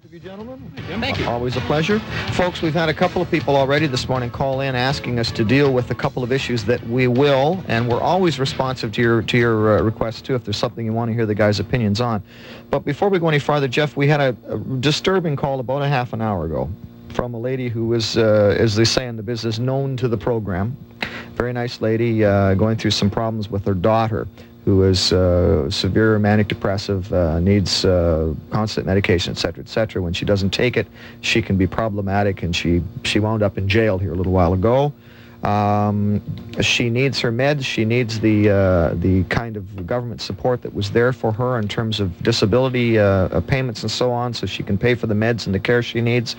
both of you gentlemen. Thank you. Always a pleasure. Folks, we've had a couple of people already this morning call in asking us to deal with a couple of issues that we will, and we're always responsive to your to your uh, requests too if there's something you want to hear the guys' opinions on. But before we go any farther, Jeff, we had a, a disturbing call about a half an hour ago from a lady who was, uh, as they say in the business, known to the program. Very nice lady uh, going through some problems with her daughter who is uh, severe manic depressive, uh, needs uh, constant medication, et cetera, et cetera. When she doesn't take it, she can be problematic, and she, she wound up in jail here a little while ago. Um, she needs her meds. She needs the uh, the kind of government support that was there for her in terms of disability uh, uh, payments and so on, so she can pay for the meds and the care she needs.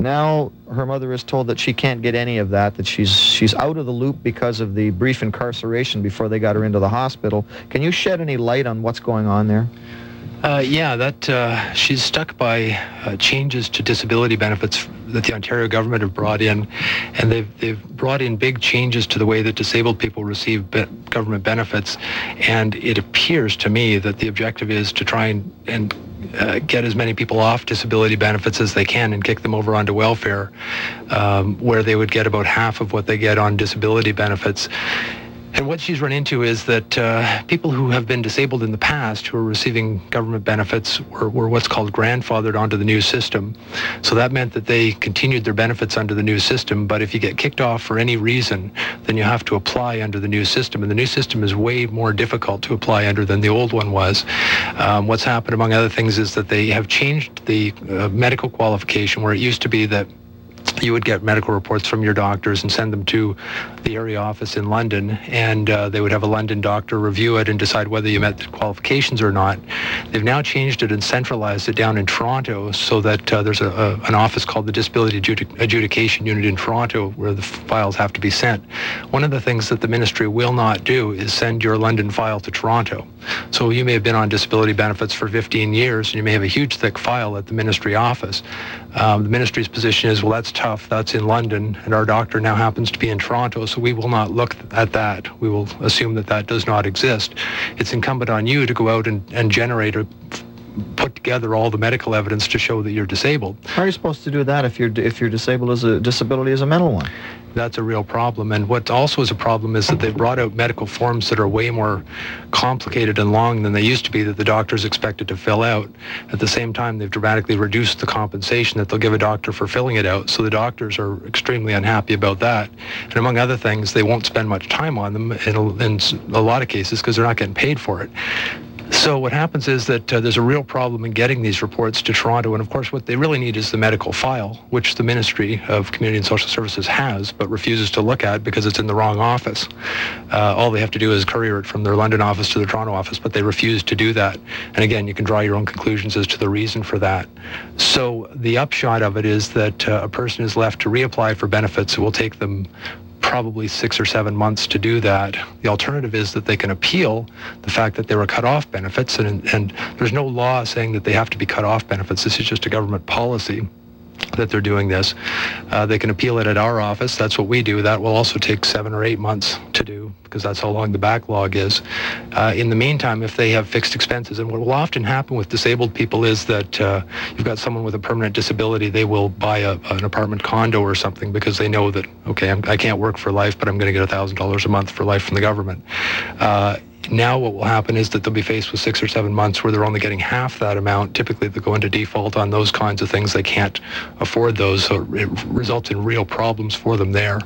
Now her mother is told that she can't get any of that. That she's she's out of the loop because of the brief incarceration before they got her into the hospital. Can you shed any light on what's going on there? Uh, yeah, that uh, she's stuck by uh, changes to disability benefits that the Ontario government have brought in, and they've they've brought in big changes to the way that disabled people receive be- government benefits, and it appears to me that the objective is to try and and uh, get as many people off disability benefits as they can and kick them over onto welfare, um, where they would get about half of what they get on disability benefits. And what she's run into is that uh, people who have been disabled in the past who are receiving government benefits were, were, what's called grandfathered onto the new system. So that meant that they continued their benefits under the new system. But if you get kicked off for any reason, then you have to apply under the new system. And the new system is way more difficult to apply under than the old one was. Um, what's happened, among other things, is that they have changed the uh, medical qualification where it used to be that you would get medical reports from your doctors and send them to the area office in London, and uh, they would have a London doctor review it and decide whether you met the qualifications or not. They've now changed it and centralized it down in Toronto so that uh, there's a, a, an office called the Disability Adjudic- Adjudication Unit in Toronto where the files have to be sent. One of the things that the ministry will not do is send your London file to Toronto. So you may have been on disability benefits for 15 years, and you may have a huge, thick file at the ministry office. Um, the ministry's position is, well, that's tough. That's in London, and our doctor now happens to be in Toronto, so we will not look at that. We will assume that that does not exist. It's incumbent on you to go out and, and generate a put together all the medical evidence to show that you're disabled. How are you supposed to do that if you're if you're disabled as a disability as a mental one? that's a real problem. And what also is a problem is that they've brought out medical forms that are way more complicated and long than they used to be that the doctor's expected to fill out. At the same time, they've dramatically reduced the compensation that they'll give a doctor for filling it out. So the doctors are extremely unhappy about that. And among other things, they won't spend much time on them in a, in a lot of cases because they're not getting paid for it. So what happens is that uh, there's a real problem in getting these reports to Toronto, and of course, what they really need is the medical file, which the Ministry of Community and Social Services has, but refuses to look at because it's in the wrong office. Uh, all they have to do is courier it from their London office to the Toronto office, but they refuse to do that. And again, you can draw your own conclusions as to the reason for that. So the upshot of it is that uh, a person is left to reapply for benefits. It will take them probably six or seven months to do that. The alternative is that they can appeal the fact that they were cut off benefits, and, and there's no law saying that they have to be cut off benefits. This is just a government policy that they're doing this. Uh, they can appeal it at our office. That's what we do. That will also take seven or eight months to do because that's how long the backlog is. Uh, in the meantime, if they have fixed expenses, and what will often happen with disabled people is that uh, you've got someone with a permanent disability, they will buy a, an apartment condo or something because they know that, okay, I'm, I can not work for life, but I'm going to get $1,000 a month for life from the government. Uh, now what will happen is that they'll be faced with six or seven months where they're only getting half that amount. Typically, they go into default on those kinds of things. They can't afford those, so it results in real problems for them there.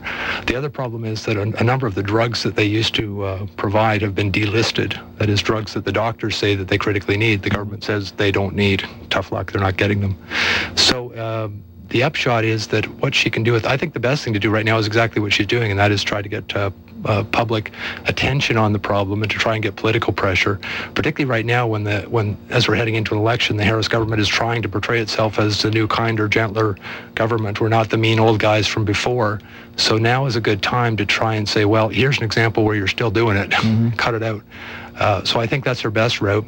The other problem is that a, number of the drugs that they used to uh, provide have been delisted. That is, drugs that the doctors say that they critically need. The government says they don't need. Tough luck, they're not getting them. So. Um, the upshot is that what she can do with, I think the best thing to do right now is exactly what she's doing, and that is try to get uh, uh, public attention on the problem and to try and get political pressure, particularly right now when the when as we're heading into an election, the Harris government is trying to portray itself as the new kinder, gentler government. We're not the mean old guys from before. So now is a good time to try and say, well, here's an example where you're still doing it. Mm-hmm. Cut it out. Uh, so I think that's her best route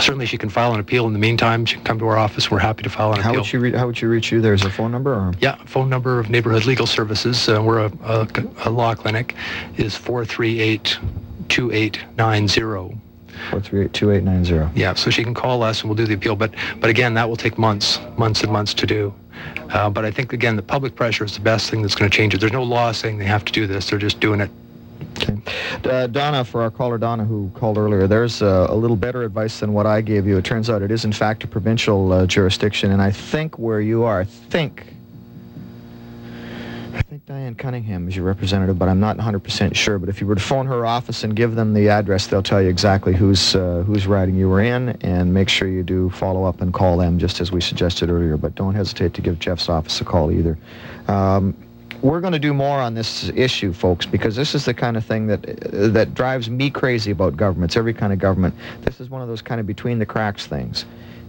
certainly she can file an appeal in the meantime. She can come to our office. We're happy to file an how appeal. Would she re- how would she reach you? There's a phone number? Or? Yeah, phone number of Neighborhood Legal Services. Uh, we're a, a, a, law clinic. Is 438 2890. 438-2890. Yeah, so she can call us and we'll do the appeal. But but again, that will take months, months and months to do. Uh, but I think again, the public pressure is the best thing that's going to change it. There's no law saying they have to do this. They're just doing it Okay. Uh, Donna, for our caller Donna who called earlier, there's uh, a little better advice than what I gave you. It turns out it is in fact a provincial uh, jurisdiction, and I think where you are, I think, I think Dianne Cunningham is your representative, but I'm not 100% sure. But if you were to phone her office and give them the address, they'll tell you exactly who's uh, whose riding you were in, and make sure you do follow up and call them, just as we suggested earlier. But don't hesitate to give Jeff's office a call either. Um, we're going to do more on this issue, folks, because this is the kind of thing that that drives me crazy about governments. Every kind of government. This is one of those kind of between the cracks things.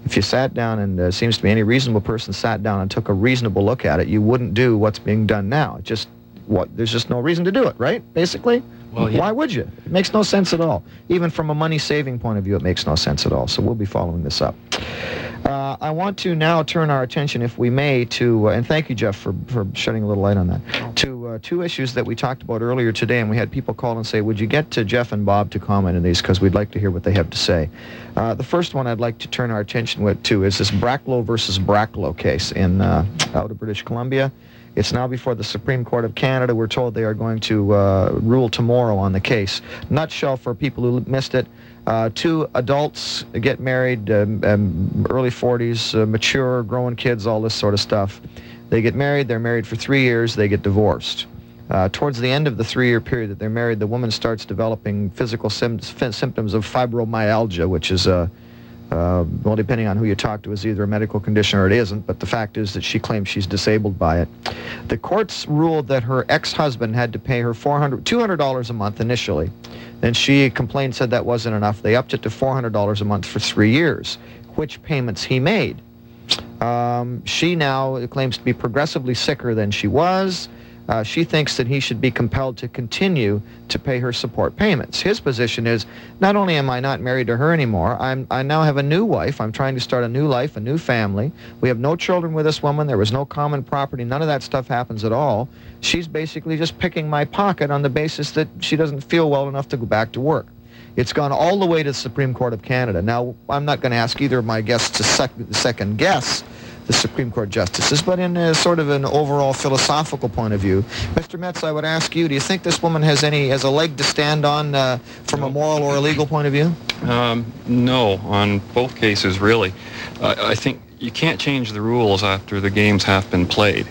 If you sat down and uh, seems to me any reasonable person sat down and took a reasonable look at it, you wouldn't do what's being done now. Just what there's just no reason to do it, right? Basically. Well, yeah. Why would you? It makes no sense at all. Even from a money saving point of view, it makes no sense at all. So we'll be following this up. Uh, I want to now turn our attention, if we may, to, uh, and thank you, Jeff, for, for shedding a little light on that, to uh, two issues that we talked about earlier today, and we had people call and say, would you get to Jeff and Bob to comment on these, because we'd like to hear what they have to say. Uh, the first one I'd like to turn our attention with, to is this Bracklow versus Bracklow case in uh, out of British Columbia. It's now before the Supreme Court of Canada. We're told they are going to uh, rule tomorrow on the case. Nutshell for people who missed it. Uh, two adults get married, um, um, early 40s, uh, mature, growing kids, all this sort of stuff. They get married, they're married for three years, they get divorced. Uh, towards the end of the three-year period that they're married, the woman starts developing physical sim- symptoms of fibromyalgia, which is a uh, well, depending on who you talk to, is either a medical condition or it isn't, but the fact is that she claims she's disabled by it. The courts ruled that her ex-husband had to pay her $400, $200 a month initially. Then she complained, said that wasn't enough. They upped it to $400 a month for three years, which payments he made. Um, she now claims to be progressively sicker than she was. Uh, she thinks that he should be compelled to continue to pay her support payments. His position is, not only am I not married to her anymore, I'm, I now have a new wife. I'm trying to start a new life, a new family. We have no children with this woman. There was no common property. None of that stuff happens at all. She's basically just picking my pocket on the basis that she doesn't feel well enough to go back to work. It's gone all the way to the Supreme Court of Canada. Now, I'm not going to ask either of my guests to sec- second guess the Supreme Court justices, but in a sort of an overall philosophical point of view. Mr. Metz, I would ask you, do you think this woman has any has a leg to stand on uh, from a moral or a legal point of view? Um, no, on both cases, really. Uh, I think you can't change the rules after the games have been played.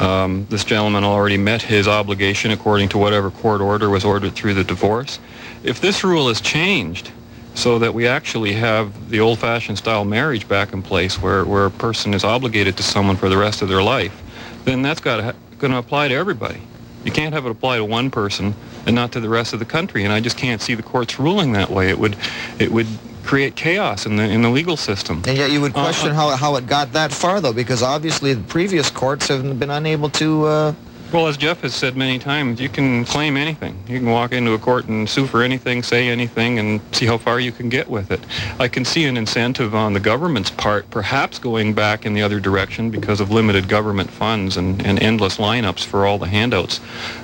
Um, this gentleman already met his obligation according to whatever court order was ordered through the divorce. If this rule is changed, so that we actually have the old-fashioned style marriage back in place where, where a person is obligated to someone for the rest of their life, then that's got going to apply to everybody. You can't have it apply to one person and not to the rest of the country. And I just can't see the courts ruling that way. It would, it would create chaos in the in the legal system. And yet you would question uh, uh how how it got that far, though, because obviously the previous courts have been unable to. Uh well, as Jeff has said many times, you can claim anything. You can walk into a court and sue for anything, say anything, and see how far you can get with it. I can see an incentive on the government's part, perhaps going back in the other direction because of limited government funds and, and endless lineups for all the handouts.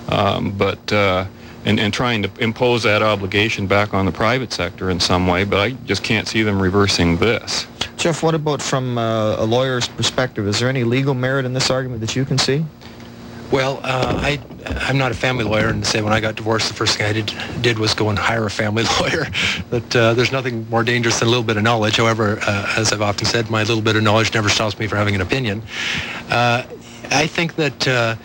Um, but uh, and, and trying to impose that obligation back on the private sector in some way, but I just can't see them reversing this. Jeff, what about from uh, a lawyer's perspective? Is there any legal merit in this argument that you can see? Well, uh, I, I'm not a family lawyer, and say when I got divorced, the first thing I did, did was go and hire a family lawyer. But uh, there's nothing more dangerous than a little bit of knowledge. However, uh, as I've often said, my little bit of knowledge never stops me from having an opinion. Uh, I think that uh,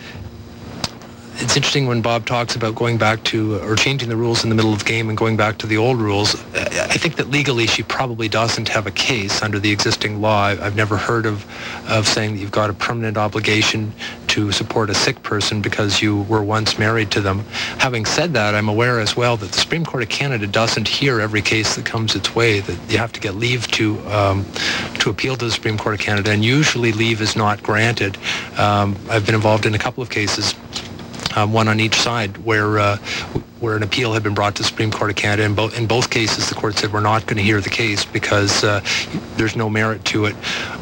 it's interesting when Bob talks about going back to or changing the rules in the middle of the game and going back to the old rules. I think that legally she probably doesn't have a case under the existing law. I've never heard of of saying that you've got a permanent obligation to support a sick person because you were once married to them. Having said that, I'm aware as well that the Supreme Court of Canada doesn't hear every case that comes its way. That you have to get leave to um, to appeal to the Supreme Court of Canada, and usually leave is not granted. Um, I've been involved in a couple of cases um, one on each side, where uh, where an appeal had been brought to the Supreme Court of Canada. In both in both cases, the court said we're not going to hear the case because uh, there's no merit to it.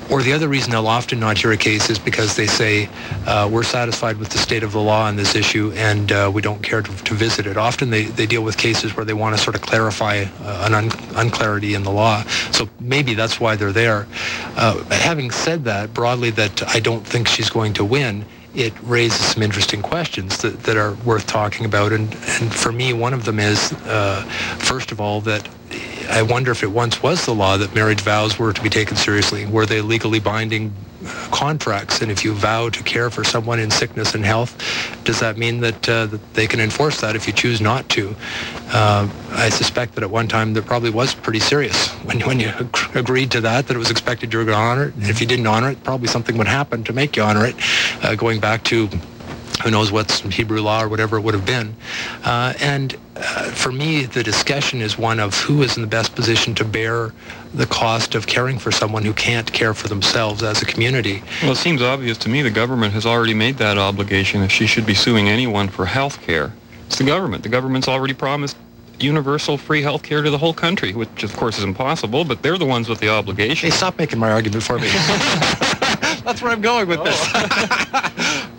Or the other reason they'll often not hear a case is because they say uh, we're satisfied with the state of the law on this issue and uh, we don't care to, to, visit it. Often they, they deal with cases where they want to sort of clarify uh, an un- unclarity in the law. So maybe that's why they're there. Uh, having said that, broadly, that I don't think she's going to win it raises some interesting questions that, that are worth talking about. And, and for me, one of them is, uh, first of all, that I wonder if it once was the law that marriage vows were to be taken seriously. Were they legally binding contracts? And if you vow to care for someone in sickness and health, does that mean that, uh, that they can enforce that if you choose not to? Uh, I suspect that at one time there probably was pretty serious when, when you ag- agreed to that, that it was expected you were going to honor it. And if you didn't honor it, probably something would happen to make you honor it, uh, going back to who knows what's Hebrew law or whatever it would have been. Uh, and uh, for me, the discussion is one of who is in the best position to bear the cost of caring for someone who can't care for themselves as a community. Well, it seems obvious to me the government has already made that obligation if she should be suing anyone for health care. It's the government. The government's already promised universal free health care to the whole country, which of course is impossible, but they're the ones with the obligation. Hey, stop making my argument for me. That's where I'm going with this.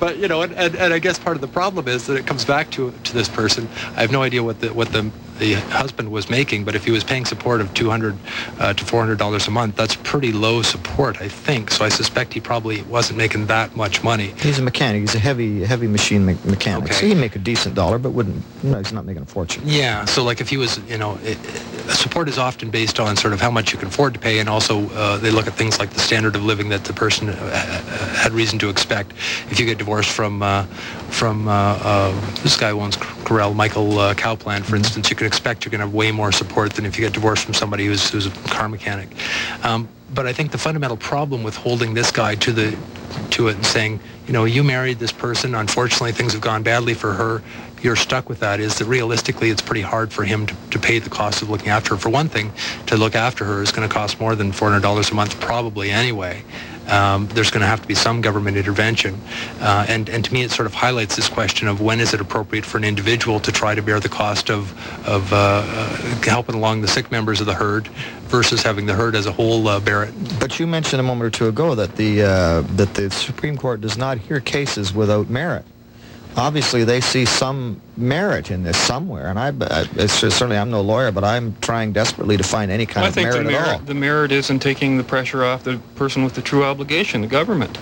But you know, and, and, and, I guess part of the problem is that it comes back to to this person. I have no idea what the what the the husband was making, but if he was paying support of 200 uh, to 400 dollars a month, that's pretty low support, I think. So I suspect he probably wasn't making that much money. He's a mechanic. He's a heavy heavy machine me- mechanic. Okay. So he'd make a decent dollar, but wouldn't. No, he's not making a fortune. Yeah. So like if he was, you know, it, support is often based on sort of how much you can afford to pay, and also uh, they look at things like the standard of living that the person uh, uh had reason to expect. If you get divorced from uh, from uh, uh, this guy owns Corel, Michael uh, Cowpland, for instance, you can expect you're going to have way more support than if you get divorced from somebody who's, who's a car mechanic. Um, but I think the fundamental problem with holding this guy to the to it and saying, you know, you married this person. Unfortunately, things have gone badly for her. You're stuck with that. Is that realistically, it's pretty hard for him to, to pay the cost of looking after her. For one thing, to look after her is going to cost more than $400 a month, probably anyway um, there's going to have to be some government intervention. Uh, and, and to me, it sort of highlights this question of when is it appropriate for an individual to try to bear the cost of, of uh, uh, helping along the sick members of the herd versus having the herd as a whole uh, bear it. But you mentioned a moment or two ago that the, uh, that the Supreme Court does not hear cases without merit obviously they see some merit in this somewhere. And I, it's just, certainly I'm no lawyer, but I'm trying desperately to find any kind well, of merit, the merit at all. The merit is in taking the pressure off the person with the true obligation, the government.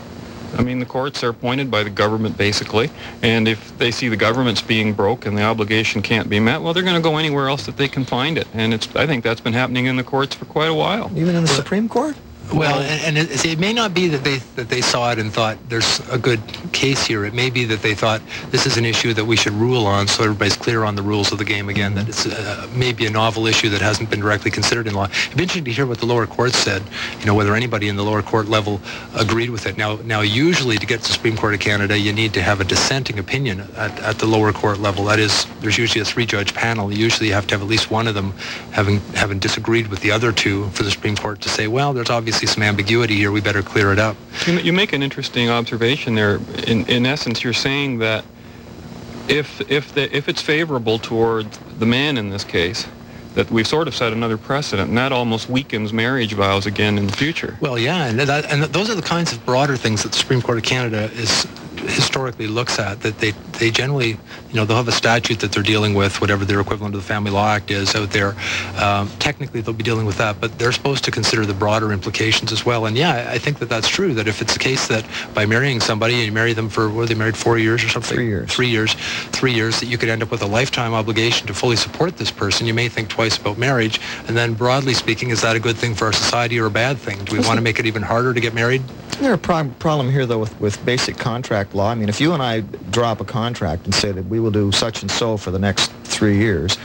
I mean, the courts are appointed by the government, basically, and if they see the government's being broke and the obligation can't be met, well, they're going to go anywhere else that they can find it. And it's, I think that's been happening in the courts for quite a while. Even in the Supreme Court? Well, and, and it, it, may not be that they that they saw it and thought there's a good case here. It may be that they thought this is an issue that we should rule on, so everybody's clear on the rules of the game again. That it's uh, maybe a novel issue that hasn't been directly considered in law. It'd be interesting to hear what the lower court said. You know, whether anybody in the lower court level agreed with it. Now, now usually to get to the Supreme Court of Canada, you need to have a dissenting opinion at, at the lower court level. That is, there's usually a three-judge panel. Usually, you have to have at least one of them having having disagreed with the other two for the Supreme Court to say, well, there's obviously some ambiguity here. We better clear it up. You, you make an interesting observation there. In, in essence, you're saying that if if the, if it's favorable toward the man in this case, that we've sort of set another precedent, and that almost weakens marriage vows again in the future. Well, yeah, and that, and those are the kinds of broader things that the Supreme Court of Canada is historically looks at that they they generally you know they'll have a statute that they're dealing with whatever their equivalent of the family law act is out there. Um, technically they'll be dealing with that but they're supposed to consider the broader implications as well. And yeah I think that that's true that if it's the case that by marrying somebody and you marry them for were they married four years or something? Three years. Three years. Three years that you could end up with a lifetime obligation to fully support this person. You may think twice about marriage. And then broadly speaking is that a good thing for our society or a bad thing? Do we want to make it even harder to get married? Isn't there a problem here though with, with basic contract law I mean if you and I drop a contract and say that we will do such and so for the next three years,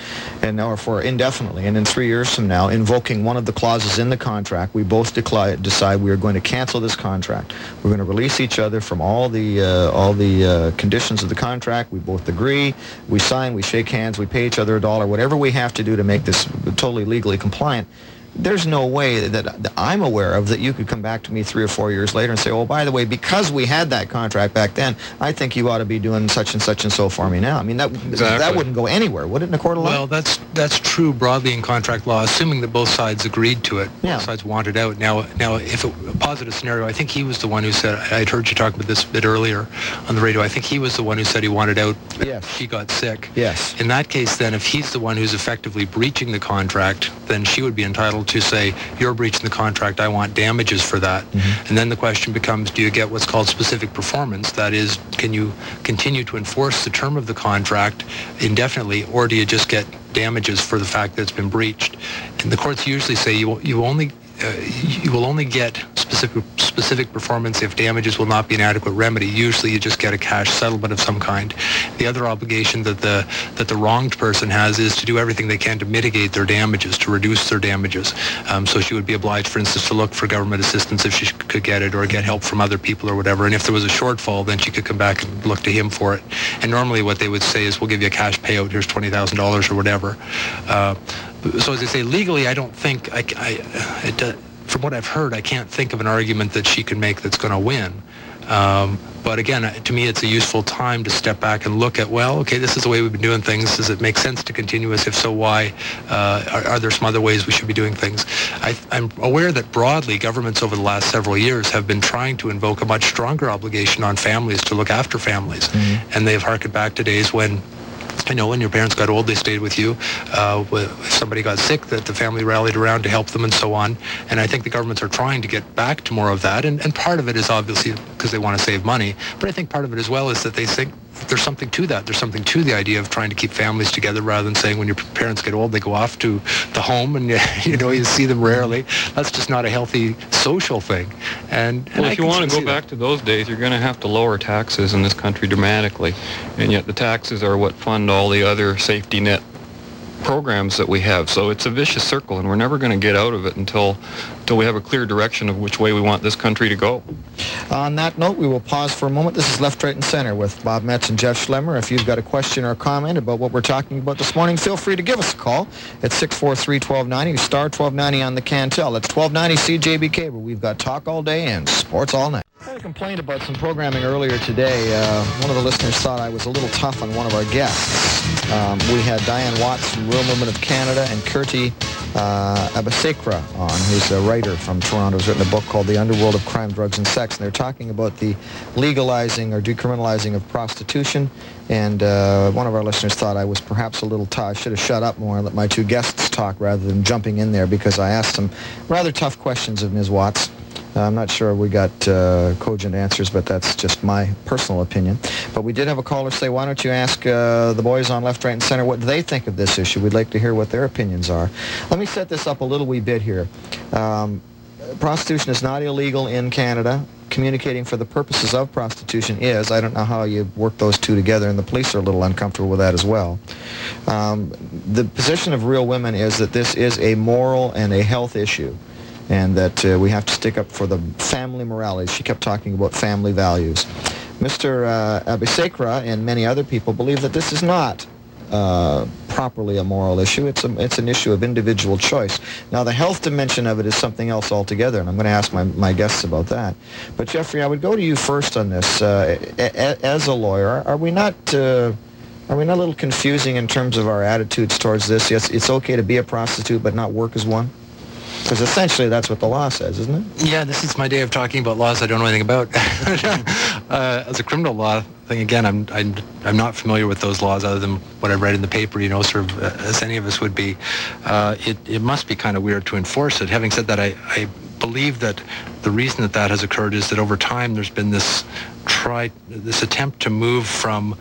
and or for indefinitely, and in three years from now, invoking one of the clauses in the contract, we both decide we are going to cancel this contract. We're going to release each other from all the uh, all the uh, conditions of the contract. We both agree. We sign. We shake hands. We pay each other a dollar. Whatever we have to do to make this totally legally compliant there's no way that, that I'm aware of that you could come back to me three or four years later and say, oh, by the way, because we had that contract back then, I think you ought to be doing such and such and so for me now. I mean, that exactly. that wouldn't go anywhere, would it, in a court of law? Well, that's that's true broadly in contract law, assuming that both sides agreed to it. Yeah. Both sides wanted out. Now, now, if it, a positive scenario, I think he was the one who said. I'd heard you talk about this a bit earlier on the radio. I think he was the one who said he wanted out. Yes. She got sick. Yes. In that case, then, if he's the one who's effectively breaching the contract, then she would be entitled to say, "You're breaching the contract. I want damages for that." Mm-hmm. And then the question becomes, do you get what's called specific performance? That is, can you continue to enforce the term of the contract indefinitely, or do you just get damages for the fact that it's been breached? And the courts usually say you you only uh, you will only get specific specific performance if damages will not be an adequate remedy. Usually, you just get a cash settlement of some kind. The other obligation that the that the wronged person has is to do everything they can to mitigate their damages, to reduce their damages. Um, so she would be obliged, for instance, to look for government assistance if she could get it, or get help from other people or whatever. And if there was a shortfall, then she could come back and look to him for it. And normally, what they would say is, "We'll give you a cash payout. Here's twenty thousand dollars or whatever." Uh, so as I say, legally, I don't think I, I it, uh, from what I've heard, I can't think of an argument that she can make that's going to win. Um, but again, to me, it's a useful time to step back and look at, well, okay, this is the way we've been doing things. Does it make sense to continue as? If so, why? Uh, are, are, there some other ways we should be doing things? I, I'm aware that broadly, governments over the last several years have been trying to invoke a much stronger obligation on families to look after families. Mm-hmm. And they've harkened back to days when I know when your parents got old, they stayed with you. Uh, if somebody got sick, that the family rallied around to help them and so on. And I think the governments are trying to get back to more of that. And, and part of it is obviously because they want to save money. But I think part of it as well is that they think there's something to that. There's something to the idea of trying to keep families together rather than saying when your parents get old, they go off to the home and you know you see them rarely. That's just not a healthy social thing. And, well, and if you want to go back that. to those days, you're going to have to lower taxes in this country dramatically, and yet the taxes are what fund all the other safety net programs that we have. So it's a vicious circle, and we're never going to get out of it until until we have a clear direction of which way we want this country to go. On that note, we will pause for a moment. This is Left, Right, and Center with Bob Metz and Jeff Schlemmer. If you've got a question or a comment about what we're talking about this morning, feel free to give us a call at 643-1290, star 1290 on the Cantel. That's 1290 CJBK, where we've got talk all day and sports all night. I had a complaint about some programming earlier today. Uh, one of the listeners thought I was a little tough on one of our guests. Um, we had Diane Watts from Real Women of Canada and Kirti uh, Abisekra on, who's a writer from Toronto, has written a book called The Underworld of Crime, Drugs, and Sex. And they're talking about the legalizing or decriminalizing of prostitution. And uh, one of our listeners thought I was perhaps a little tough. I should have shut up more and let my two guests talk rather than jumping in there because I asked some rather tough questions of Ms. Watts. Uh, I'm not sure we got uh, cogent answers, but that's just my personal opinion. But we did have a caller say, why don't you ask uh, the boys on left, right, and center what they think of this issue? We'd like to hear what their opinions are. Let me set this up a little wee bit here. Um, prostitution is not illegal in Canada. Communicating for the purposes of prostitution is. I don't know how you work those two together, and the police are a little uncomfortable with that as well. Um, the position of Real Women is that this is a moral and a health issue and that uh, we have to stick up for the family morality. She kept talking about family values. Mr. Uh, Abisekra and many other people believe that this is not uh, properly a moral issue. It's, a, it's an issue of individual choice. Now, the health dimension of it is something else altogether, and I'm going to ask my, my guests about that. But, Jeffrey, I would go to you first on this. Uh, a, as a lawyer, are we not... Uh, are we not a little confusing in terms of our attitudes towards this? Yes, it's okay to be a prostitute but not work as one? Because essentially that's what the law says, isn't it? Yeah, this is my day of talking about laws I don't know anything about. uh, as a criminal law thing, again, I'm, I'm, I'm not familiar with those laws other than what I read in the paper, you know, sort of uh, as any of us would be. Uh, it, it must be kind of weird to enforce it. Having said that, I, I believe that the reason that that has occurred is that over time there's been this try, this attempt to move from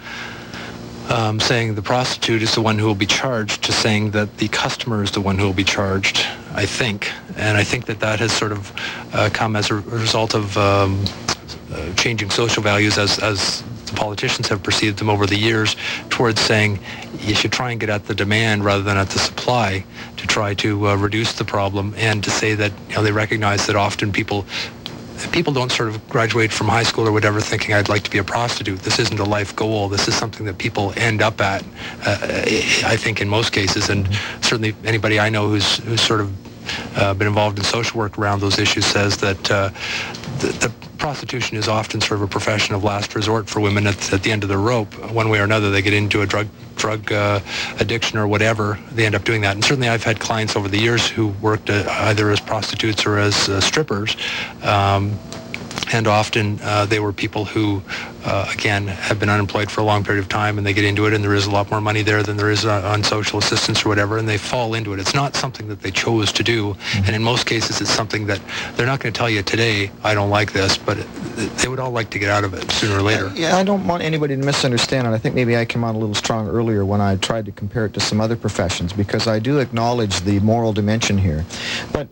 um, saying the prostitute is the one who will be charged to saying that the customer is the one who will be charged, I think. And I think that that has sort of uh, come as a result of um, uh, changing social values as, as the politicians have perceived them over the years towards saying you should try and get at the demand rather than at the supply to try to uh, reduce the problem and to say that you know, they recognize that often people people don't sort of graduate from high school or whatever thinking I'd like to be a prostitute. This isn't a life goal. This is something that people end up at, uh, I think, in most cases. And certainly anybody I know who's, who's sort of uh, been involved in social work around those issues says that uh, the, the, prostitution is often sort of a profession of last resort for women at, at the end of the rope. One way or another, they get into a drug drug uh, addiction or whatever. They end up doing that. And certainly, I've had clients over the years who worked uh, either as prostitutes or as uh, strippers. Um, and often uh, they were people who, uh, again, have been unemployed for a long period of time, and they get into it, and there is a lot more money there than there is on, on social assistance or whatever, and they fall into it. It's not something that they chose to do, mm-hmm. and in most cases, it's something that they're not going to tell you today, I don't like this, but they would all like to get out of it sooner or later. Yeah, I don't want anybody to misunderstand, and I think maybe I came on a little strong earlier when I tried to compare it to some other professions, because I do acknowledge the moral dimension here, but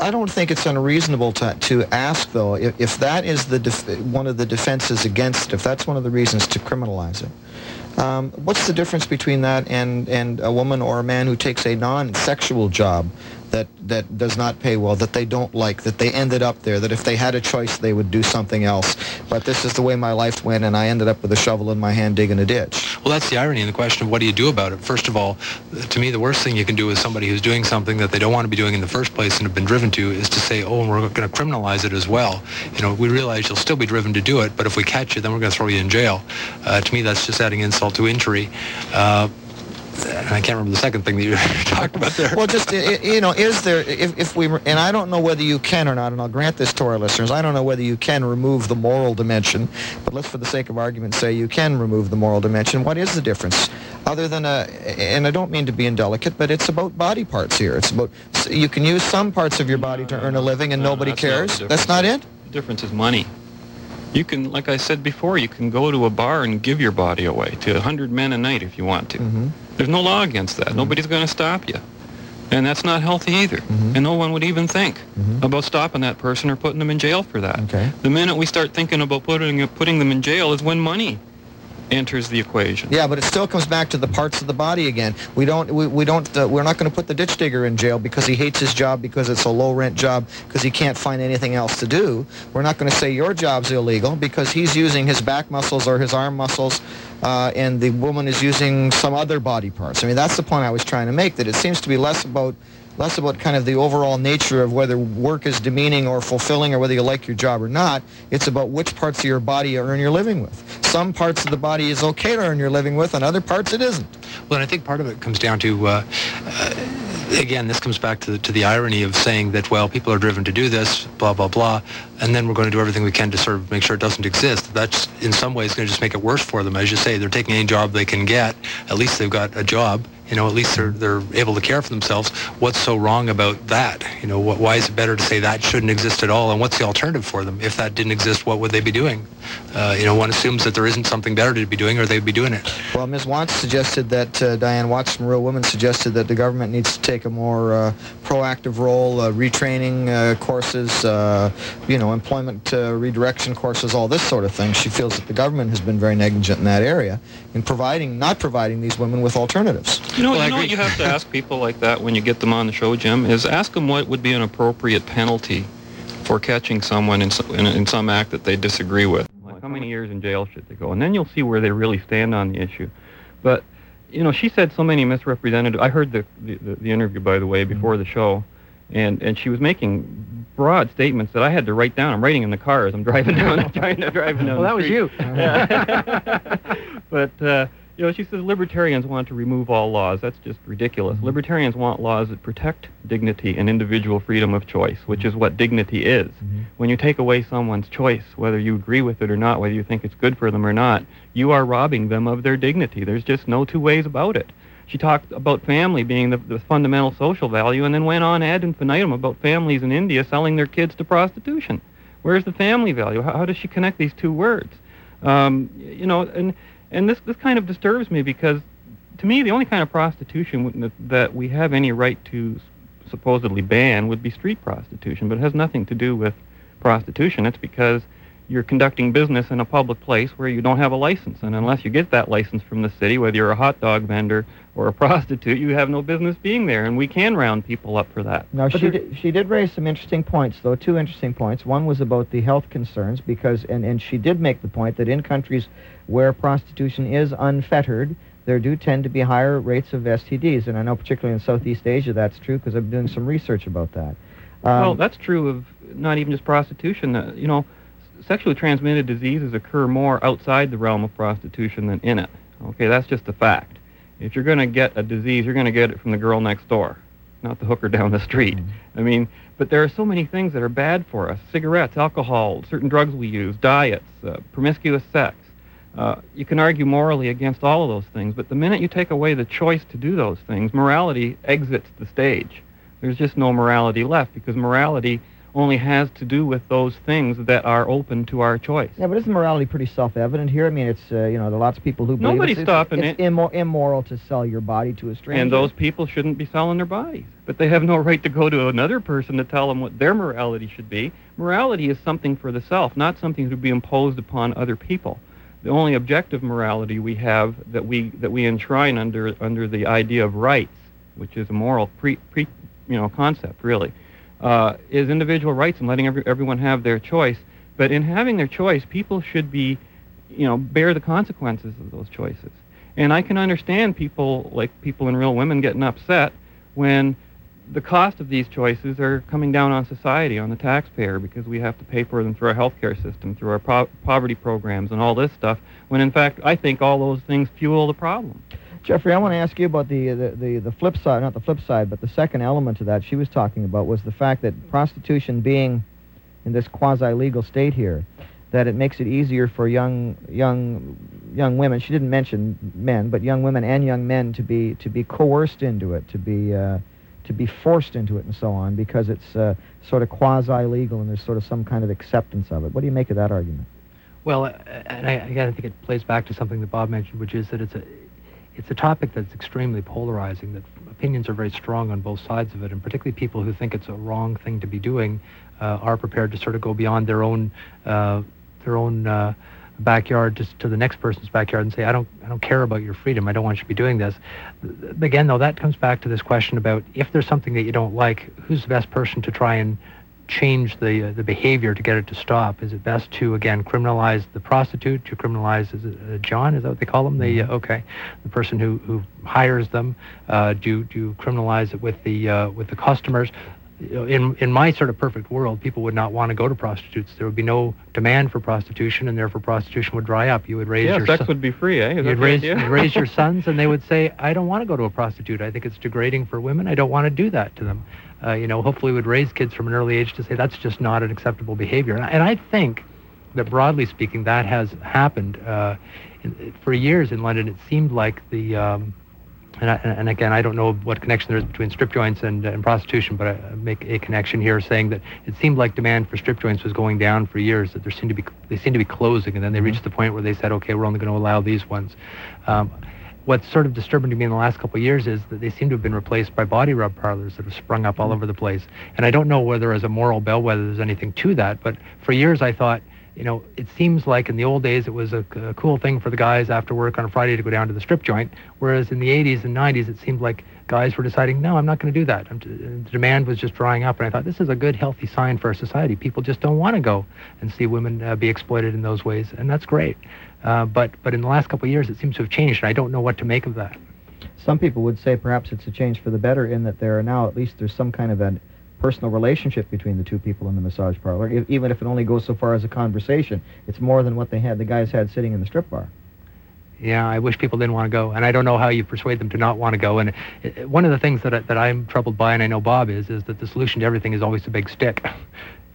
I don't think it's unreasonable to, to ask, though, if, if that is the def- one of the defenses against if that's one of the reasons to criminalize it, um, what's the difference between that and, and a woman or a man who takes a non-sexual job that, that does not pay well, that they don't like, that they ended up there, that if they had a choice they would do something else. But this is the way my life went, and I ended up with a shovel in my hand digging a ditch. Well, that's the irony in the question of what do you do about it. First of all, to me, the worst thing you can do with somebody who's doing something that they don't want to be doing in the first place and have been driven to is to say, oh, and we're going to criminalize it as well. You know, we realize you'll still be driven to do it, but if we catch you, then we're going to throw you in jail. Uh, to me, that's just adding insult to injury. Uh, I can't remember the second thing that you talked about there. Well, just you know, is there if, if we and I don't know whether you can or not, and I'll grant this to our listeners. I don't know whether you can remove the moral dimension, but let's, for the sake of argument, say you can remove the moral dimension. What is the difference, other than a? And I don't mean to be indelicate, but it's about body parts here. It's about you can use some parts of your body to earn a living, and no, nobody cares. Not that's not it. The difference is money. You can, like I said before, you can go to a bar and give your body away to a hundred men a night if you want to. Mm-hmm. There's no law against that. Mm-hmm. Nobody's going to stop you. And that's not healthy either. Mm-hmm. And no one would even think mm-hmm. about stopping that person or putting them in jail for that. Okay. The minute we start thinking about putting putting them in jail is when money enters the equation. Yeah, but it still comes back to the parts of the body again. We don't, we, we don't, uh, we're not going to put the ditch digger in jail because he hates his job because it's a low rent job because he can't find anything else to do. We're not going to say your job's illegal because he's using his back muscles or his arm muscles uh, and the woman is using some other body parts. I mean, that's the point I was trying to make, that it seems to be less about less about kind of the overall nature of whether work is demeaning or fulfilling or whether you like your job or not. It's about which parts of your body you earn your living with. Some parts of the body is okay to earn your living with, and other parts it isn't. Well, and I think part of it comes down to, uh, uh, again, this comes back to, to the irony of saying that, well, people are driven to do this, blah, blah, blah, and then we're going to do everything we can to sort of make sure it doesn't exist. That's in some ways going to just make it worse for them. As you say, they're taking any job they can get. At least they've got a job you know, at least they're, they're able to care for themselves. What's so wrong about that? You know, what, why is it better to say that shouldn't exist at all? And what's the alternative for them? If that didn't exist, what would they be doing? Uh, you know, one assumes that there isn't something better to be doing or they'd be doing it. Well, Ms. Watts suggested that, uh, Diane Watts from Real Women suggested that the government needs to take a more uh, proactive role, uh, retraining uh, courses, uh, you know, employment redirection courses, all this sort of thing. She feels that the government has been very negligent in that area in providing, not providing these women with alternatives. You know, well, you know what you have to ask people like that when you get them on the show, Jim, is ask them what would be an appropriate penalty for catching someone in some, in, in some act that they disagree with. Like how many years in jail should they go? And then you'll see where they really stand on the issue. But, you know, she said so many misrepresented. I heard the, the, the interview, by the way, before the show, and, and she was making broad statements that I had to write down. I'm writing in the car as I'm driving down, I'm trying to drive down well, that street. was you. but, uh, you know, she says libertarians want to remove all laws. That's just ridiculous. Mm-hmm. Libertarians want laws that protect dignity and individual freedom of choice, which is what dignity is. Mm-hmm. When you take away someone's choice, whether you agree with it or not, whether you think it's good for them or not, you are robbing them of their dignity. There's just no two ways about it. She talked about family being the, the fundamental social value and then went on ad infinitum about families in India selling their kids to prostitution. Where's the family value? How, how does she connect these two words? Um, you know, and and this this kind of disturbs me because to me the only kind of prostitution that we have any right to supposedly ban would be street prostitution, but it has nothing to do with prostitution. It's because you're conducting business in a public place where you don't have a license. And unless you get that license from the city, whether you're a hot dog vendor or a prostitute, you have no business being there. And we can round people up for that. Now, she did, she did raise some interesting points, though, two interesting points. One was about the health concerns, because, and, and she did make the point that in countries where prostitution is unfettered, there do tend to be higher rates of STDs. And I know particularly in Southeast Asia that's true because I'm doing some research about that. Um, well, that's true of not even just prostitution. Uh, you know, sexually transmitted diseases occur more outside the realm of prostitution than in it. Okay, that's just a fact. If you're going to get a disease, you're going to get it from the girl next door, not the hooker down the street. Mm-hmm. I mean, but there are so many things that are bad for us cigarettes, alcohol, certain drugs we use, diets, uh, promiscuous sex. Uh, you can argue morally against all of those things, but the minute you take away the choice to do those things, morality exits the stage. There's just no morality left because morality only has to do with those things that are open to our choice. Yeah, but isn't morality pretty self-evident here? I mean, it's uh, you know there are lots of people who believe nobody's it's, stopping it's, it. Immo- immoral to sell your body to a stranger. And those people shouldn't be selling their bodies, but they have no right to go to another person to tell them what their morality should be. Morality is something for the self, not something to be imposed upon other people. The only objective morality we have that we that we enshrine under under the idea of rights, which is a moral pre, pre you know concept really uh, is individual rights and letting every, everyone have their choice. But in having their choice, people should be, you know, bear the consequences of those choices. And I can understand people, like people in Real Women, getting upset when the cost of these choices are coming down on society, on the taxpayer, because we have to pay for them through our healthcare system, through our po- poverty programs, and all this stuff. When in fact, I think all those things fuel the problem. Jeffrey, I want to ask you about the, the, the, the, flip side, not the flip side, but the second element to that she was talking about was the fact that prostitution being in this quasi-legal state here, that it makes it easier for young, young, young women, she didn't mention men, but young women and young men to be, to be coerced into it, to be, uh, to be forced into it and so on, because it's uh, sort of quasi-legal and there's sort of some kind of acceptance of it. What do you make of that argument? Well, and I, again, I think it plays back to something that Bob mentioned, which is that it's a it's a topic that's extremely polarizing, that opinions are very strong on both sides of it, and particularly people who think it's a wrong thing to be doing uh, are prepared to sort of go beyond their own, uh, their own uh, backyard just to the next person's backyard and say, I don't, I don't care about your freedom. I don't want you to be doing this. Again, though, that comes back to this question about if there's something that you don't like, who's the best person to try and change the uh, the behavior to get it to stop? Is it best to again criminalize the prostitute? To criminalize is it uh, John? Is that what they call them? The uh, okay, the person who who hires them. Uh, do do criminalize it with the uh, with the customers? In in my sort of perfect world, people would not want to go to prostitutes. There would be no demand for prostitution, and therefore prostitution would dry up. You would raise yeah, your sex son- would be free, eh? Is you'd raise, raise your sons, and they would say, "I don't want to go to a prostitute. I think it's degrading for women. I don't want to do that to them." Uh, you know, hopefully, would raise kids from an early age to say that's just not an acceptable behavior. And I, and I think that broadly speaking, that has happened uh, in, for years in London. It seemed like the um, and, I, and, again, I don't know what connection there is between strip joints and, and prostitution, but I make a connection here saying that it seemed like demand for strip joints was going down for years, that there seemed to be, they seemed to be closing, and then they mm-hmm. reached the point where they said, okay, we're only going to allow these ones. Um, what's sort of disturbing to me in the last couple of years is that they seem to have been replaced by body rub parlors that have sprung up all mm-hmm. over the place. And I don't know whether as a moral bellwether there's anything to that, but for years I thought, you know, it seems like in the old days it was a, a, cool thing for the guys after work on a Friday to go down to the strip joint, whereas in the 80s and 90s it seemed like guys were deciding, no, I'm not going to do that. the demand was just drying up, and I thought this is a good, healthy sign for our society. People just don't want to go and see women uh, be exploited in those ways, and that's great. Uh, but but in the last couple of years it seems to have changed, and I don't know what to make of that. Some people would say perhaps it's a change for the better in that there are now at least there's some kind of an personal relationship between the two people in the massage parlor, if, even if it only goes so far as a conversation. It's more than what they had, the guys had sitting in the strip bar. Yeah, I wish people didn't want to go, and I don't know how you persuade them to not want to go. And it, one of the things that I, that I'm troubled by, and I know Bob is, is that the solution to everything is always a big stick.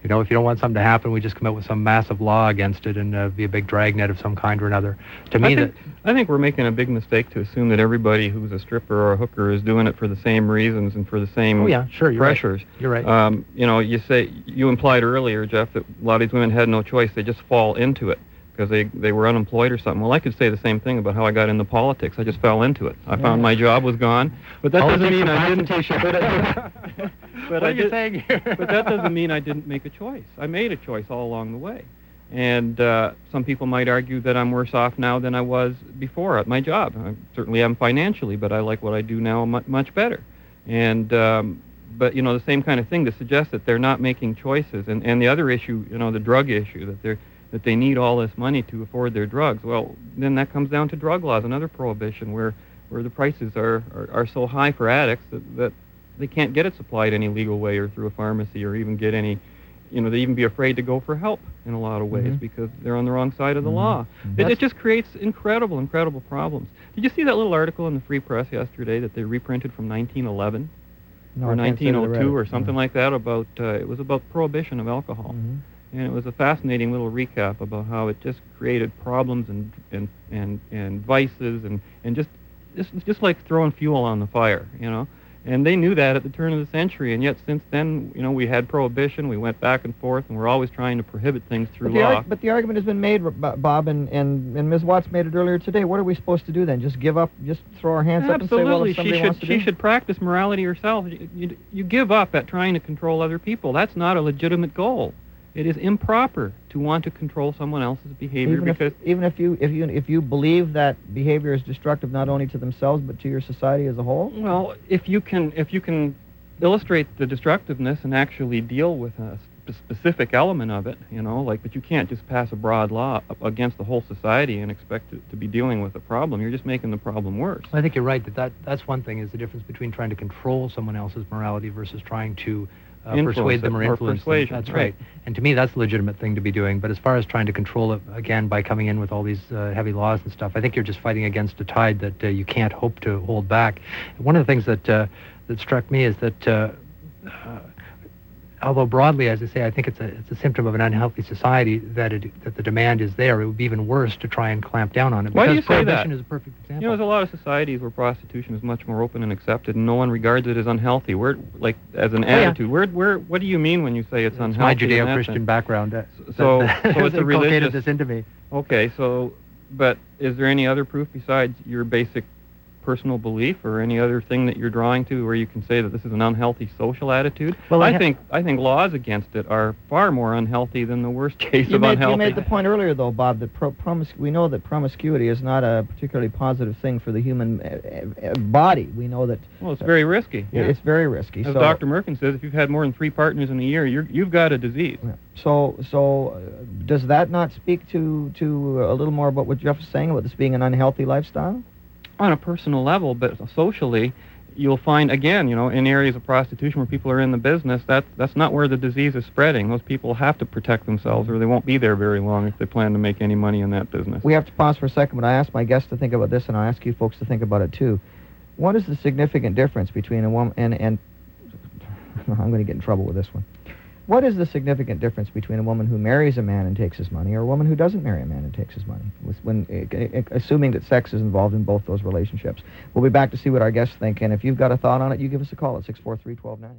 You know, if you don't want something to happen, we just come up with some massive law against it and uh, be a big dragnet of some kind or another. To me, that I think we're making a big mistake to assume that everybody who's a stripper or a hooker is doing it for the same reasons and for the same oh, yeah, sure, you're pressures. Right. You're right. Um, you know, you say you implied earlier, Jeff, that a lot of these women had no choice; they just fall into it because they they were unemployed or something. Well, I could say the same thing about how I got into politics. I just fell into it. I yeah. found my job was gone, but that doesn't mean I didn't. but what I are you did, saying here? but that doesn't mean I didn't make a choice. I made a choice all along the way. And uh, some people might argue that I'm worse off now than I was before at my job. Certainly I certainly am financially, but I like what I do now much, much better. And um, but you know the same kind of thing to suggest that they're not making choices. And and the other issue, you know, the drug issue that they're that they need all this money to afford their drugs. Well, then that comes down to drug laws, another prohibition where where the prices are, are, are so high for addicts that, that they can't get it supplied any legal way or through a pharmacy or even get any you know, they even be afraid to go for help in a lot of ways Mhm. because they're on the wrong side of the Mhm. law. Mhm. It, it just creates incredible, incredible problems. Did you see that little article in the Free Press yesterday that they reprinted from 1911 No, or I can't say that I read 1902 or something like that about? Uh, it was about prohibition of alcohol, Mhm. and it was a fascinating little recap about how it just created problems and and and and vices and and just just just like throwing fuel on the fire, you know. And they knew that at the turn of the century, and yet since then, you know, we had prohibition. We went back and forth, and we're always trying to prohibit things through But the, law. arg- but the argument has been made, Bob, and, and, and Ms. Watts made it earlier today. What are we supposed to do then? Just give up? Just throw our hands up and say, well, Absolutely, if she somebody should wants to she do? should practice morality herself. You, you, you give up at trying to control other people. That's not a legitimate goal. It is improper to want to control someone else's behavior even if, because even if you if you if you believe that behavior is destructive not only to themselves but to your society as a whole. well, if you can if you can illustrate the destructiveness and actually deal with a sp- specific element of it, you know, like but you can't just pass a broad law against the whole society and expect it to be dealing with the problem. You're just making the problem worse. I think you're right that, that that's one thing is the difference between trying to control someone else's morality versus trying to uh, persuade them or or influence persuasion, them. That's right. right. And to me, that's a legitimate thing to be doing. But as far as trying to control it again by coming in with all these uh, heavy laws and stuff, I think you're just fighting against a tide that uh, you can't hope to hold back. One of the things that uh, that struck me is that. Although broadly, as I say, I think it's a it's a symptom of an unhealthy society that it that the demand is there. It would be even worse to try and clamp down on it. Why do because you say that? is a perfect example. You know, there's a lot of societies where prostitution is much more open and accepted, and no one regards it as unhealthy. Where, like, as an Oh, yeah. attitude, where, where, what do you mean when you say it's, It's my unhealthy? that Judeo-Christian background. Uh, So- that- so it's a religious- this into me. Okay, so, but is there any other proof besides your basic personal belief, or any other thing that you're drawing to, where you can say that this is an unhealthy social attitude? Well, I I think I think laws against it are far more unhealthy than the worst case You of made, unhealthy. you made the point earlier, though, Bob, that pro- promis- we know that promiscuity is not a particularly positive thing for the human uh, uh, body. We know that well, it's very risky. it- it's very risky. As so, Dr. Merkin says, if you've had more than three partners in a year, you're, you've got a disease. Yeah. So, so uh, does that not speak to to a little more about what Jeff was saying about this being an unhealthy lifestyle? On a personal level, but socially, you'll find again, you know, in areas of prostitution where people are in the business, that that's not where the disease is spreading. Those people have to protect themselves, or they won't be there very long if they plan to make any money in that business. We have to pause for a second, but I asked my guests to think about this, and I ask you folks to think about it too. What is the significant difference between a woman and and I'm going to get in trouble with this one. What is the significant difference between a woman who marries a man and takes his money, or a woman who doesn't marry a man and takes his money? With, when uh, uh, assuming that sex is involved in both those relationships. We'll be back to see what our guests think, and if you've got a thought on it, you give us a call at 643-1290.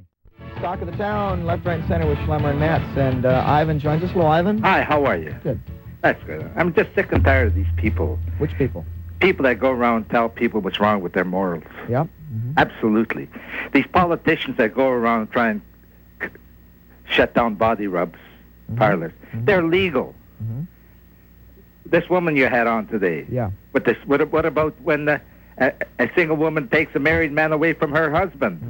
Talk of the town, left, right, and center with Schlemmer and Metz, and uh, Ivan joins us. Hello, Ivan. Hi, how are you? Good. That's good. I'm just sick and tired of these people. Which people? People that go around and tell people what's wrong with their morals. Yep. Mhm. Absolutely. These politicians that go around and try and c- shut down body rubs, Mhm. parlors, Mhm. they're legal. Mhm. This woman you had on today. Yeah. But this, what, what about when the, a, a single woman takes a married man away from her husband?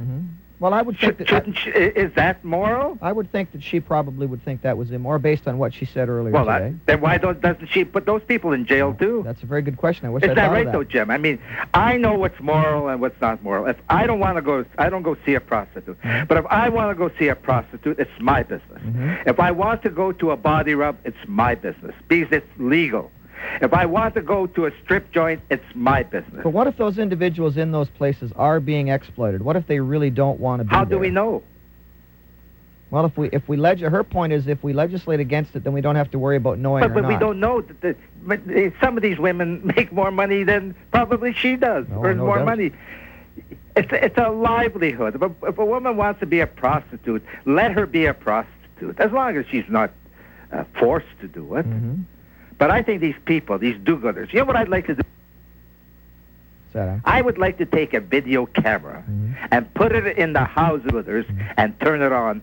Well, I would think Should, that she, is that moral? I would think that she probably would think that was immoral based on what she said earlier Well, today. that, then why don't, doesn't she put those people in jail too? That's a very good question. I wish Is I'd that right, of though, Jim? I mean, I know what's moral and what's not moral. If I don't want to go, I don't go see a prostitute. Mhm. But if I want to go see a prostitute, it's my business. Mhm. If I want to go to a body rub, it's my business because it's legal. If I want to go to a strip joint, it's my business. But what if those individuals in those places are being exploited? What if they really don't want to be How do there? we know? Well, if we if we leg- her point is if we legislate against it, then we don't have to worry about knowing But, but we don't know. That the, but some of these women make more money than probably she does, Oh, earns no more doubt. money. It's a, it's a livelihood. If a, if a woman wants to be a prostitute, let her be a prostitute, as long as she's not uh, forced to do it. Mhm. But I think these people, these do-gooders, you know what I'd like to do? Is? I would like to take a video camera Mhm. and put it in the house of others and turn it on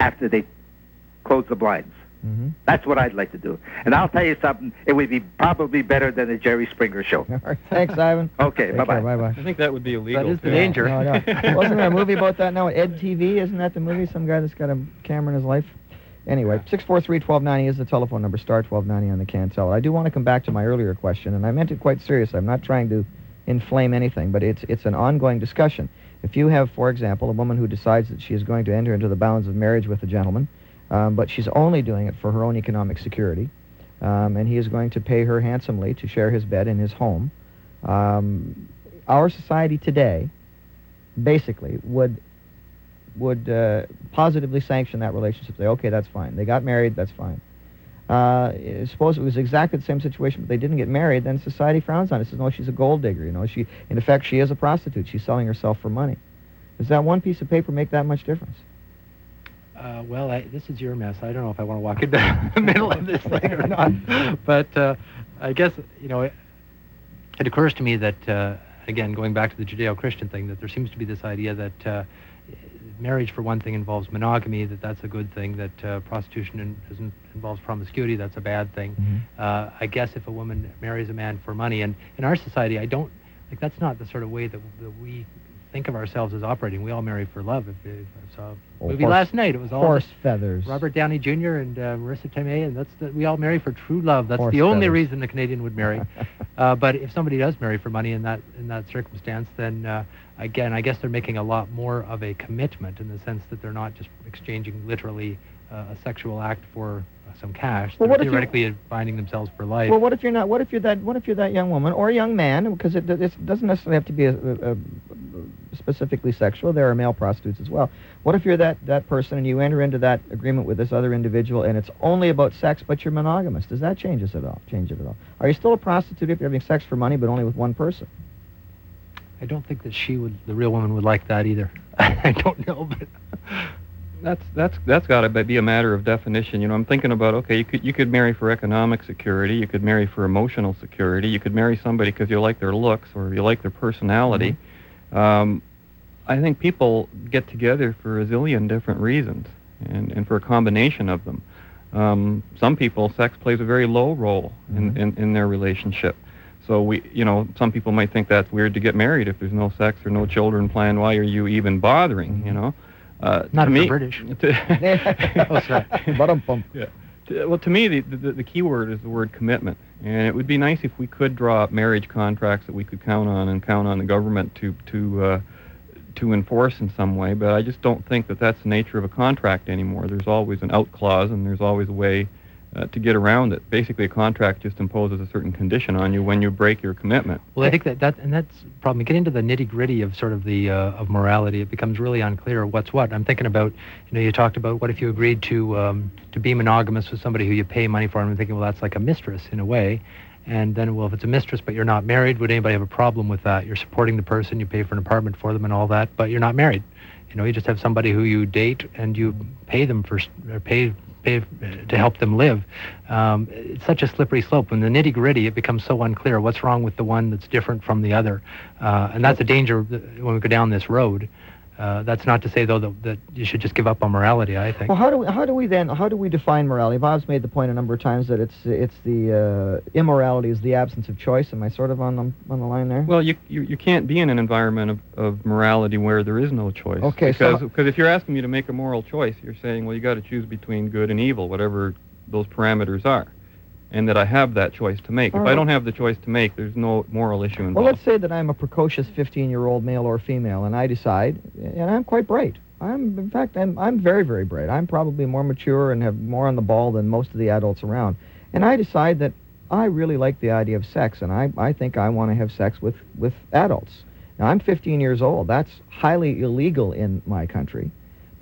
after they close the blinds. Mhm. That's what I'd like to do. And I'll tell you something, it would be probably better than the Jerry Springer show. Thanks, Ivan. Okay, bye-bye. Bye-bye. I think that would be illegal. is the too. danger. No, no. Wasn't there a movie about that now? Ed TV, isn't that the movie? Some guy that's got a camera in his life. Anyway, 643-1290 is the telephone number, star 1290 on the Cantel. I do want to come back to my earlier question, and I meant it quite serious. I'm not trying to inflame anything, but it's, it's an ongoing discussion. If you have, for example, a woman who decides that she is going to enter into the bounds of marriage with a gentleman, um, but she's only doing it for her own economic security, um, and he is going to pay her handsomely to share his bed in his home, um, our society today basically would would uh, positively sanction that relationship. Say, okay, that's fine. They got married, that's fine. Uh, suppose it was exactly the same situation, but they didn't get married, then society frowns on it. Says, no, she's a gold digger. You know, she, in effect, she is a prostitute. She's selling herself for money. Does that one piece of paper make that much difference? Uh, well, I, this is your mess. I don't know if I want to walk into the middle of this thing or not. But uh, I guess, you know, it, it occurs to me that, uh, again, going back to the Judeo-Christian thing, that there seems to be this idea that uh, marriage, for one thing, involves monogamy, that that's a good thing, that uh, prostitution in, involves promiscuity, that's a bad thing. Mm-hmm. Uh, I guess if a woman marries a man for money, and in our society, I don't, like, that's not the sort of way that, that we think of ourselves as operating. We all marry for love. If, if I saw a movie horse, last night, it was all horse feathers. Robert Downey Jr. and uh, Marisa Tomei, and that's the, we all marry for true love. That's horse the only feathers. reason a Canadian would marry. uh, but if somebody does marry for money in that in that circumstance, then uh, again, I guess they're making a lot more of a commitment in the sense that they're not just exchanging literally uh, a sexual act for some cash. Well, if theoretically binding themselves for life. Well, what if you're not? What if you're that? What if you're that young woman or a young man? Because it, it doesn't necessarily have to be a, a, a specifically sexual. There are male prostitutes as well. What if you're that that person and you enter into that agreement with this other individual and it's only about sex, but you're monogamous? Does that change it at all? Change it at all? Are you still a prostitute if you're having sex for money, but only with one person? I don't think that she would, the real woman, would like that either. I don't know, but that's that's that's got to be a matter of definition. You know, I'm thinking about okay, you could you could marry for economic security, you could marry for emotional security, you could marry somebody because you like their looks or you like their personality. Mm-hmm. Um, I think people get together for a zillion different reasons, and and for a combination of them. Um, some people, sex plays a very low role in, mm-hmm. in, in their relationship. So we, you know, some people might think that's weird to get married if there's no sex or no children planned. Why are you even bothering? You mm-hmm. know. Uh, Not to me, British. To, oh, sorry. yeah. To, well, to me, the, the, the key word is the word commitment. And it would be nice if we could draw up marriage contracts that we could count on and count on the government to, to, uh, to enforce in some way. But I just don't think that that's the nature of a contract anymore. There's always an out clause and there's always a way uh, to get around it. Basically, a contract just imposes a certain condition on you when you break your commitment. Well, I think that, that and that's problem. Get into the nitty gritty of sort of the uh, of morality. It becomes really unclear what's what. I'm thinking about, you know, you talked about what if you agreed to um, to be monogamous with somebody who you pay money for. And I'm thinking, well, that's like a mistress in a way. And then, well, if it's a mistress but you're not married, would anybody have a problem with that? You're supporting the person, you pay for an apartment for them and all that, but you're not married. You know, you just have somebody who you date and you pay them for, or pay pay to help them live. Um, it's such a slippery slope. When the nitty gritty, it becomes so unclear what's wrong with the one that's different from the other, uh, and that's a danger when we go down this road. Uh, that's not to say, though, that, that, you should just give up on morality. I think. Well, how do we, how do we then how do we define morality? Bob's made the point a number of times that it's it's the uh, immorality is the absence of choice. Am I sort of on the on the line there? Well, you you, you can't be in an environment of, of morality where there is no choice. Okay, because so because if you're asking me to make a moral choice, you're saying, well, you got to choose between good and evil, whatever those parameters are and that I have that choice to make. If I don't have the choice to make, there's no moral issue involved. Well, let's say that I'm a precocious 15-year-old male or female, and I decide, and I'm quite bright. I'm, in fact, I'm, I'm very, very bright. I'm probably more mature and have more on the ball than most of the adults around. And I decide that I really like the idea of sex, and I, I think I want to have sex with, with adults. Now, I'm 15 years old. That's highly illegal in my country.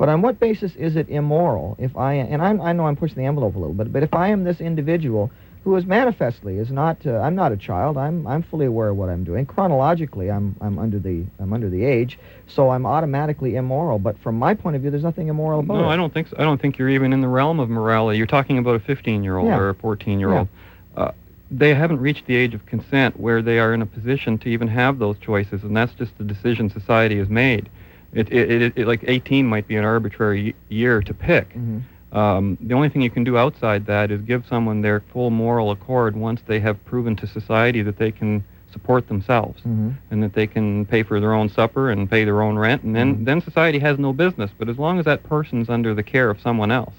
But on what basis is it immoral if I, and I'm, i know I'm pushing the envelope a little bit, but if I am this individual who is manifestly is not, uh, I'm not a child, I'm, I'm fully aware of what I'm doing. Chronologically, I'm, I'm, under the, I'm under the age, so I'm automatically immoral. But from my point of view, there's nothing immoral about no, it. No, I don't think so. I don't think you're even in the realm of morality. You're talking about a 15-year-old yeah. or a 14-year-old. Yeah. Uh, they haven't reached the age of consent where they are in a position to even have those choices, and that's just the decision society has made. It, it, it, it, like 18 might be an arbitrary year to pick. Mm-hmm. Um, the only thing you can do outside that is give someone their full moral accord once they have proven to society that they can support themselves mm-hmm. and that they can pay for their own supper and pay their own rent, and then Mm-hmm. then society has no business. But as long as that person's under the care of someone else,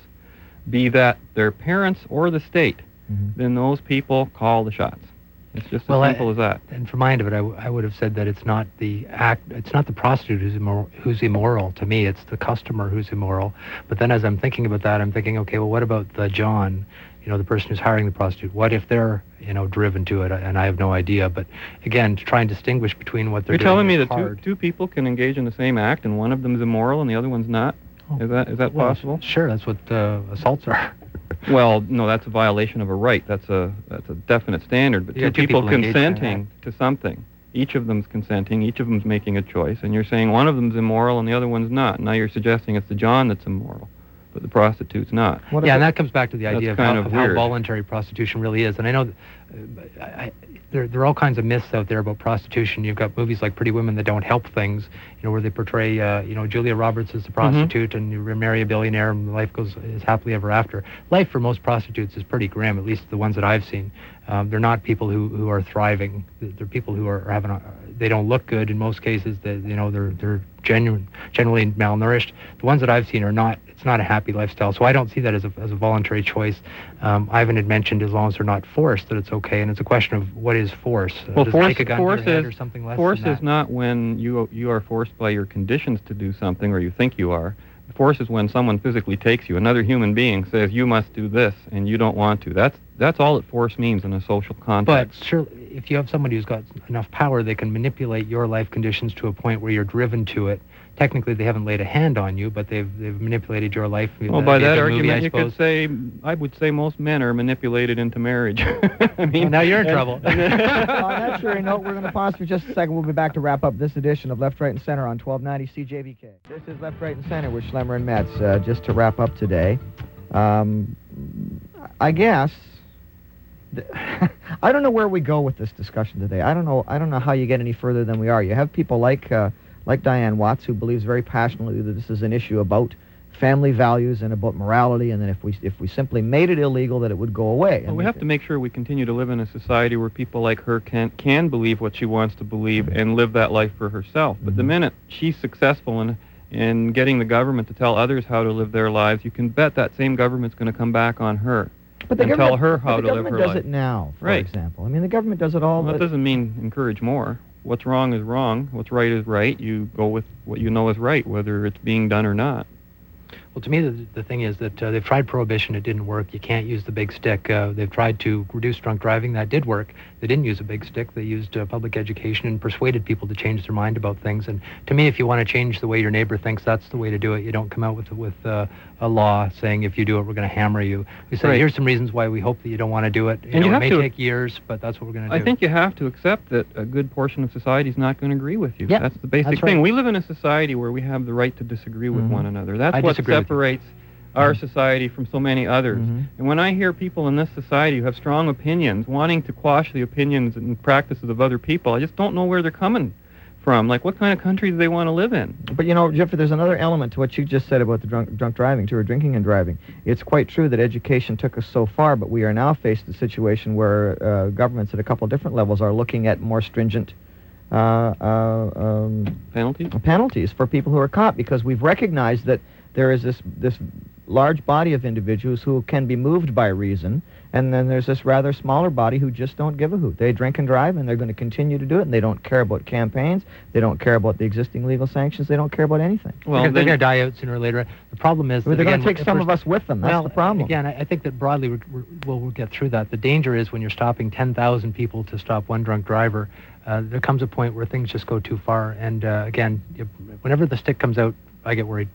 be that their parents or the state, Mhm. then those people call the shots. It's just as Well, I- simple as that. And from my end of it, I, w- I would have said that it's not the act, it's not the prostitute who's immoral, who's immoral. To me, it's the customer who's immoral. But then, as I'm thinking about that, I'm thinking, okay, well, what about the John, you know, the person who's hiring the prostitute? What if they're, you know, driven to it? And I have no idea. But again, to try and distinguish between what they're You're telling me that two, two people can engage in the same act and one of them is immoral and the other one's not? Oh. Is that is that Well, possible? Sure, that's what uh, assaults are. Well, no, that's a violation of a right. That's a that's a definite standard. But two two people, people engaged in an consenting to something, each of them's consenting, each of them's making a choice, and you're saying one of them's immoral and the other one's not. Now you're suggesting it's the John that's immoral, but the prostitute's not. What yeah, and that comes back to the idea of, kind how, of of how voluntary prostitution really is. And I know uh, I, I, there, there are all kinds of myths out there about prostitution. You've got movies like Pretty Women that don't help things, you know, where they portray, uh, you know, Julia Roberts as the prostitute and you marry a billionaire and life goes is happily ever after. Life for most prostitutes is pretty grim, at least the ones that I've seen. Um, they're not people who, who are thriving. They're they're people who are, are having a, they don't look good in most cases. They, you know, they're they're genuine, generally malnourished. The ones that I've seen are not. It's not a happy lifestyle. So I don't see that as a as a voluntary choice. Um, Ivan had mentioned as long as they're not forced that it's okay, and it's a question of what is force. Uh, Well, does force, a gun force is or something less force is not when you you are forced by your conditions to do something or you think you are. Force is when someone physically takes you. Another human being says you must do this and you don't want to. That's that's all that force means in a social context. But sure, if you have somebody who's got enough power, they can manipulate your life conditions to a point where you're driven to it. Technically, they haven't laid a hand on you, but they've they've manipulated your life. well, by that argument, I you could say I would say most men are manipulated into marriage. I mean, Well, now you're in and- trouble. On that cheery note, we're going to pause for just a second. We'll be back to wrap up this edition of Left, Right, and Center on 1290 CJBK. This is Left, Right, and Center with Schlemmer and Metz. Uh, just to wrap up today, um, I guess I don't know where we go with this discussion today. I don't know. I don't know how you get any further than we are. You have people like uh, like Diane Watts who believes very passionately that this is an issue about family values and about morality, and that if we if we simply made it illegal, that it would go away. Well, we have it- to make sure we continue to live in a society where people like her can can believe what she wants to believe and live that life for herself. But the Mhm. minute she's successful in in getting the government to tell others how to live their lives, you can bet that same government's going to come back on her. But the and tell her how the to live her life. The government does it now, for Right. example. I mean, the government does it all. Well, that doesn't mean encourage more. What's wrong is wrong. What's right is right. You go with what you know is right, whether it's being done or not. Well, to me, the, the thing is that uh, they've tried prohibition. It didn't work. You can't use the big stick. Uh, they've tried to reduce drunk driving. That did work. They didn't use a big stick. They used uh, public education and persuaded people to change their mind about things. And to me, if you want to change the way your neighbor thinks, that's the way to do it. You don't come out with with uh, a law saying if you do it, we're going to hammer you. We say Right. here's some reasons why we hope that you don't want to do it. You And know, you it have may to- take years, but that's what we're going to do. I think you have to accept that a good portion of society is not going to agree with you. Yeah, that's the basic that's thing. right. We live in a society where we have the right to disagree with Mhm. one another. That's I what disagree with you. separates our society from so many others. Mhm. And when I hear people in this society who have strong opinions wanting to quash the opinions and practices of other people, I just don't know where they're coming from. Like, what kind of country do they want to live in? But you know, Jeffrey, there's another element to what you just said about the drunk, drunk driving, too, or drinking and driving. It's quite true that education took us so far, but we are now faced with a situation where uh, governments at a couple different levels are looking at more stringent uh, uh, um, Penalties? penalties for people who are caught because we've recognized that there is this this large body of individuals who can be moved by reason, and then there's this rather smaller body who just don't give a hoot. They drink and drive, and they're going to continue to do it, and they don't care about campaigns. They don't care about the existing legal sanctions. They don't care about anything. Well, they're, then- going to die out sooner or later. The problem is They're going to take some we're- of us with them. That's well, the problem. Again, I, I think that broadly we're, we're, we'll, we'll get through that. The danger is when you're stopping 10,000 people to stop one drunk driver, uh, there comes a point where things just go too far. And uh, again, whenever the stick comes out, I get worried.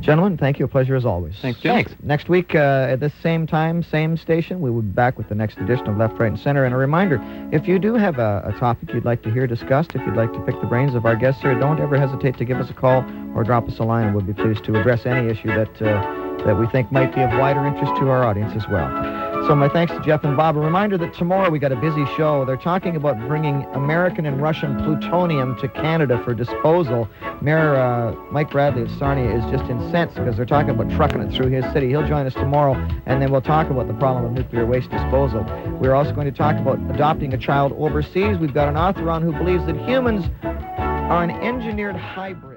Gentlemen, thank you. A pleasure as always. Thanks, Jim. Thanks. Next week uh, at this same time, same station, we will be back with the next edition of Left, Right, and Center. And a reminder, if you do have a, a topic you'd like to hear discussed, if you'd like to pick the brains of our guests here, don't ever hesitate to give us a call or drop us a line, we'll be pleased to address any issue that uh, that we think might be of wider interest to our audience as well. So my thanks to Jeff and Bob. A reminder that tomorrow we got a busy show. They're talking about bringing American and Russian plutonium to Canada for disposal. Mayor uh, Mike Bradley of Sarnia is just incensed because they're talking about trucking it through his city. He'll join us tomorrow, and then we'll talk about the problem of nuclear waste disposal. We're also going to talk about adopting a child overseas. We've got an author on who believes that humans are an engineered hybrid.